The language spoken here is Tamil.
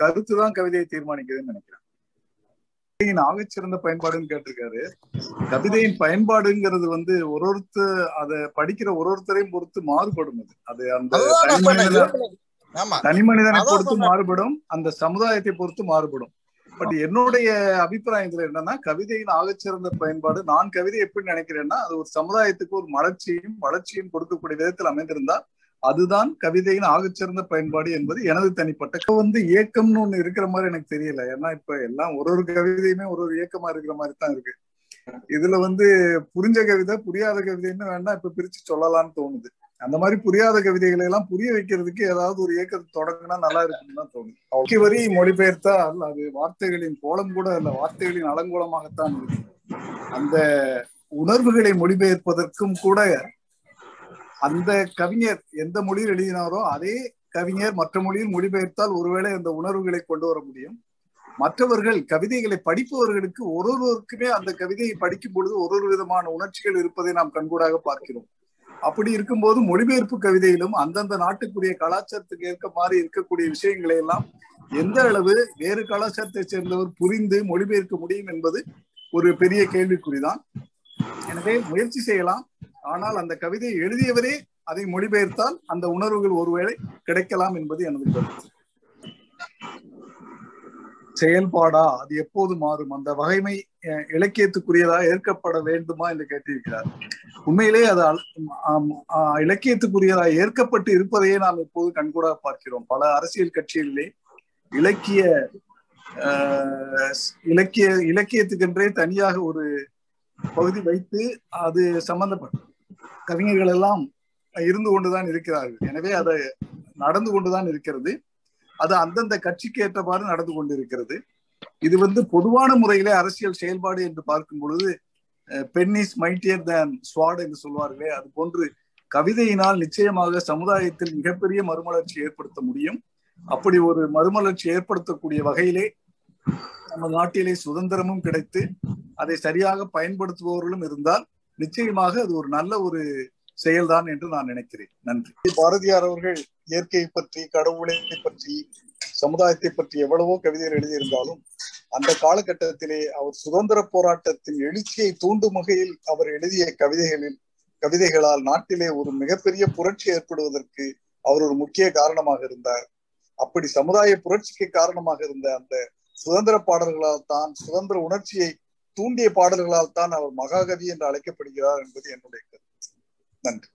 கருத்து தான் கவிதையை தீர்மானிக்குதுன்னு நினைக்கிறேன். கவிதையின் ஆகச்சிறந்த பயன்பாடுன்னு கேட்டிருக்காரு. கவிதையின் பயன்பாடுங்கிறது வந்து ஒரு ஒருத்தர் அதை படிக்கிற ஒரு ஒருத்தரையும் பொறுத்து மாறுபடும் அது. அது அந்த தனி மனிதன் பொறுத்து. மாறுபடும் அந்த சமுதாயத்தை பொறுத்து மாறுபடும். பட் என்னுடைய அபிப்பிராயம் இதுல என்னன்னா கவிதையின் ஆகச்சிறந்த பயன்பாடு நான் கவிதை எப்படி நினைக்கிறேன்னா அது ஒரு சமுதாயத்துக்கு ஒரு மலர்ச்சியும் வளர்ச்சியும் கொடுக்கக்கூடிய விதத்தில் அமைந்திருந்தா அதுதான் கவிதையின் ஆகச்சிறந்த பயன்பாடு என்பது எனது தனிப்பட்ட வந்து இயக்கம்னு ஒண்ணு இருக்கிற மாதிரி எனக்கு தெரியல. ஏன்னா இப்ப எல்லாம் ஒரு ஒரு கவிதையுமே ஒரு ஒரு இயக்கமா இருக்கிற மாதிரி தான் இருக்கு. இதுல வந்து புரிஞ்ச கவிதை புரியாத கவிதைன்னு வேணா இப்ப பிரிச்சு சொல்லலாம்னு தோணுது. அந்த மாதிரி புரியாத கவிதைகளை எல்லாம் புரிய வைக்கிறதுக்கு ஏதாவது ஒரு இயக்கத்தை தொடங்கினா நல்லா இருக்கும்னு தான் தோணுது. அவருக்கு வரி மொழிபெயர்த்தால் அது வார்த்தைகளின் கோலம் கூட அல்ல வார்த்தைகளின் அலங்கோலமாகத்தான் இருக்கு. அந்த உணர்வுகளை மொழிபெயர்ப்பதற்கும் கூட அந்த கவிஞர் எந்த மொழியில் எழுதினாரோ அதே கவிஞர் மற்ற மொழியில் மொழிபெயர்த்தால் ஒருவேளை அந்த உணர்வுகளை கொண்டு வர முடியும். மற்றவர்கள் கவிதைகளை படிப்பவர்களுக்கு ஒரு ஒருவருக்குமே அந்த கவிதையை படிக்கும் பொழுது ஒரு ஒரு விதமான உணர்ச்சிகள் இருப்பதை நாம் கண்கூடாக பார்க்கிறோம். அப்படி இருக்கும்போது மொழிபெயர்ப்பு கவிதையிலும் அந்தந்த நாட்டுக்குரிய கலாச்சாரத்துக்கு ஏற்க மாதிரி இருக்கக்கூடிய விஷயங்களை எல்லாம் எந்த அளவு வேறு கலாச்சாரத்தை சேர்ந்தவர் புரிந்து மொழிபெயர்க்க முடியும் என்பது ஒரு பெரிய கேள்விக்குறிதான். எனவே முயற்சி செய்யலாம். ஆனால் அந்த கவிதையை எழுதியவரே அதை மொழிபெயர்த்தால் அந்த உணர்வுகள் ஒருவேளை கிடைக்கலாம் என்பது எனது கருத்து. செயல்பாடா? அது எப்போது மாறும்? அந்த வகைமை அஹ், இலக்கியத்துக்குரியதா? ஏற்கப்பட வேண்டுமா என்று கேட்டிருக்கிறார். உண்மையிலே அது ஆஹ், இலக்கியத்துக்குரியதா? ஏற்கப்பட்டு இருப்பதையே நாம் இப்போது கண்கூடாக பார்க்கிறோம். பல அரசியல் கட்சிகளிலே இலக்கிய ஆஹ், இலக்கிய இலக்கியத்துக்கென்றே தனியாக ஒரு பகுதி வைத்து அது சம்பந்தப்பட்ட கவிஞர்கள் எல்லாம் இருந்து கொண்டுதான் இருக்கிறார்கள். எனவே அது நடந்து கொண்டுதான் இருக்கிறது. அது அந்தந்த கட்சிக்கு ஏற்றவாறு நடந்து கொண்டிருக்கிறது. இது வந்து பொதுவான முறையிலே அரசியல் செயல்பாடு என்று பார்க்கும் பொழுது pen is mightier than sword என்று சொல்வார்களே அது போன்று கவிதையினால் நிச்சயமாக சமுதாயத்தில் மிகப்பெரிய மறுமலர்ச்சி ஏற்படுத்த முடியும். அப்படி ஒரு மறுமலர்ச்சி ஏற்படுத்தக்கூடிய வகையிலே நம்ம நாட்டிலே சுதந்திரமும் கிடைத்து அதை சரியாக பயன்படுத்துபவர்களும் இருந்தால் நிச்சயமாக அது ஒரு நல்ல ஒரு செயல்தான் என்று நான் நினைக்கிறேன். நன்றி. பாரதியார் அவர்கள் இயற்கையை பற்றி கடவுளை பற்றி சமுதாயத்தை பற்றி எவ்வளவோ கவிதைகள் எழுதியிருந்தாலும் அந்த காலகட்டத்திலே அவர் சுதந்திர போராட்டத்தின் எழுச்சியை தூண்டும் வகையில் அவர் எழுதிய கவிதைகளில் கவிதைகளால் நாட்டிலே ஒரு மிகப்பெரிய புரட்சி ஏற்படுவதற்கு அவர் ஒரு முக்கிய காரணமாக இருந்தார். அப்படி சமுதாய புரட்சிக்கு காரணமாக இருந்த அந்த சுதந்திர பாடல்களால் தான் சுதந்திர உணர்ச்சியை தூண்டிய பாடல்களால் தான் அவர் மகாகவி என்று அழைக்கப்படுகிறார் என்பது என்னுடைய கருத்து. நன்றி.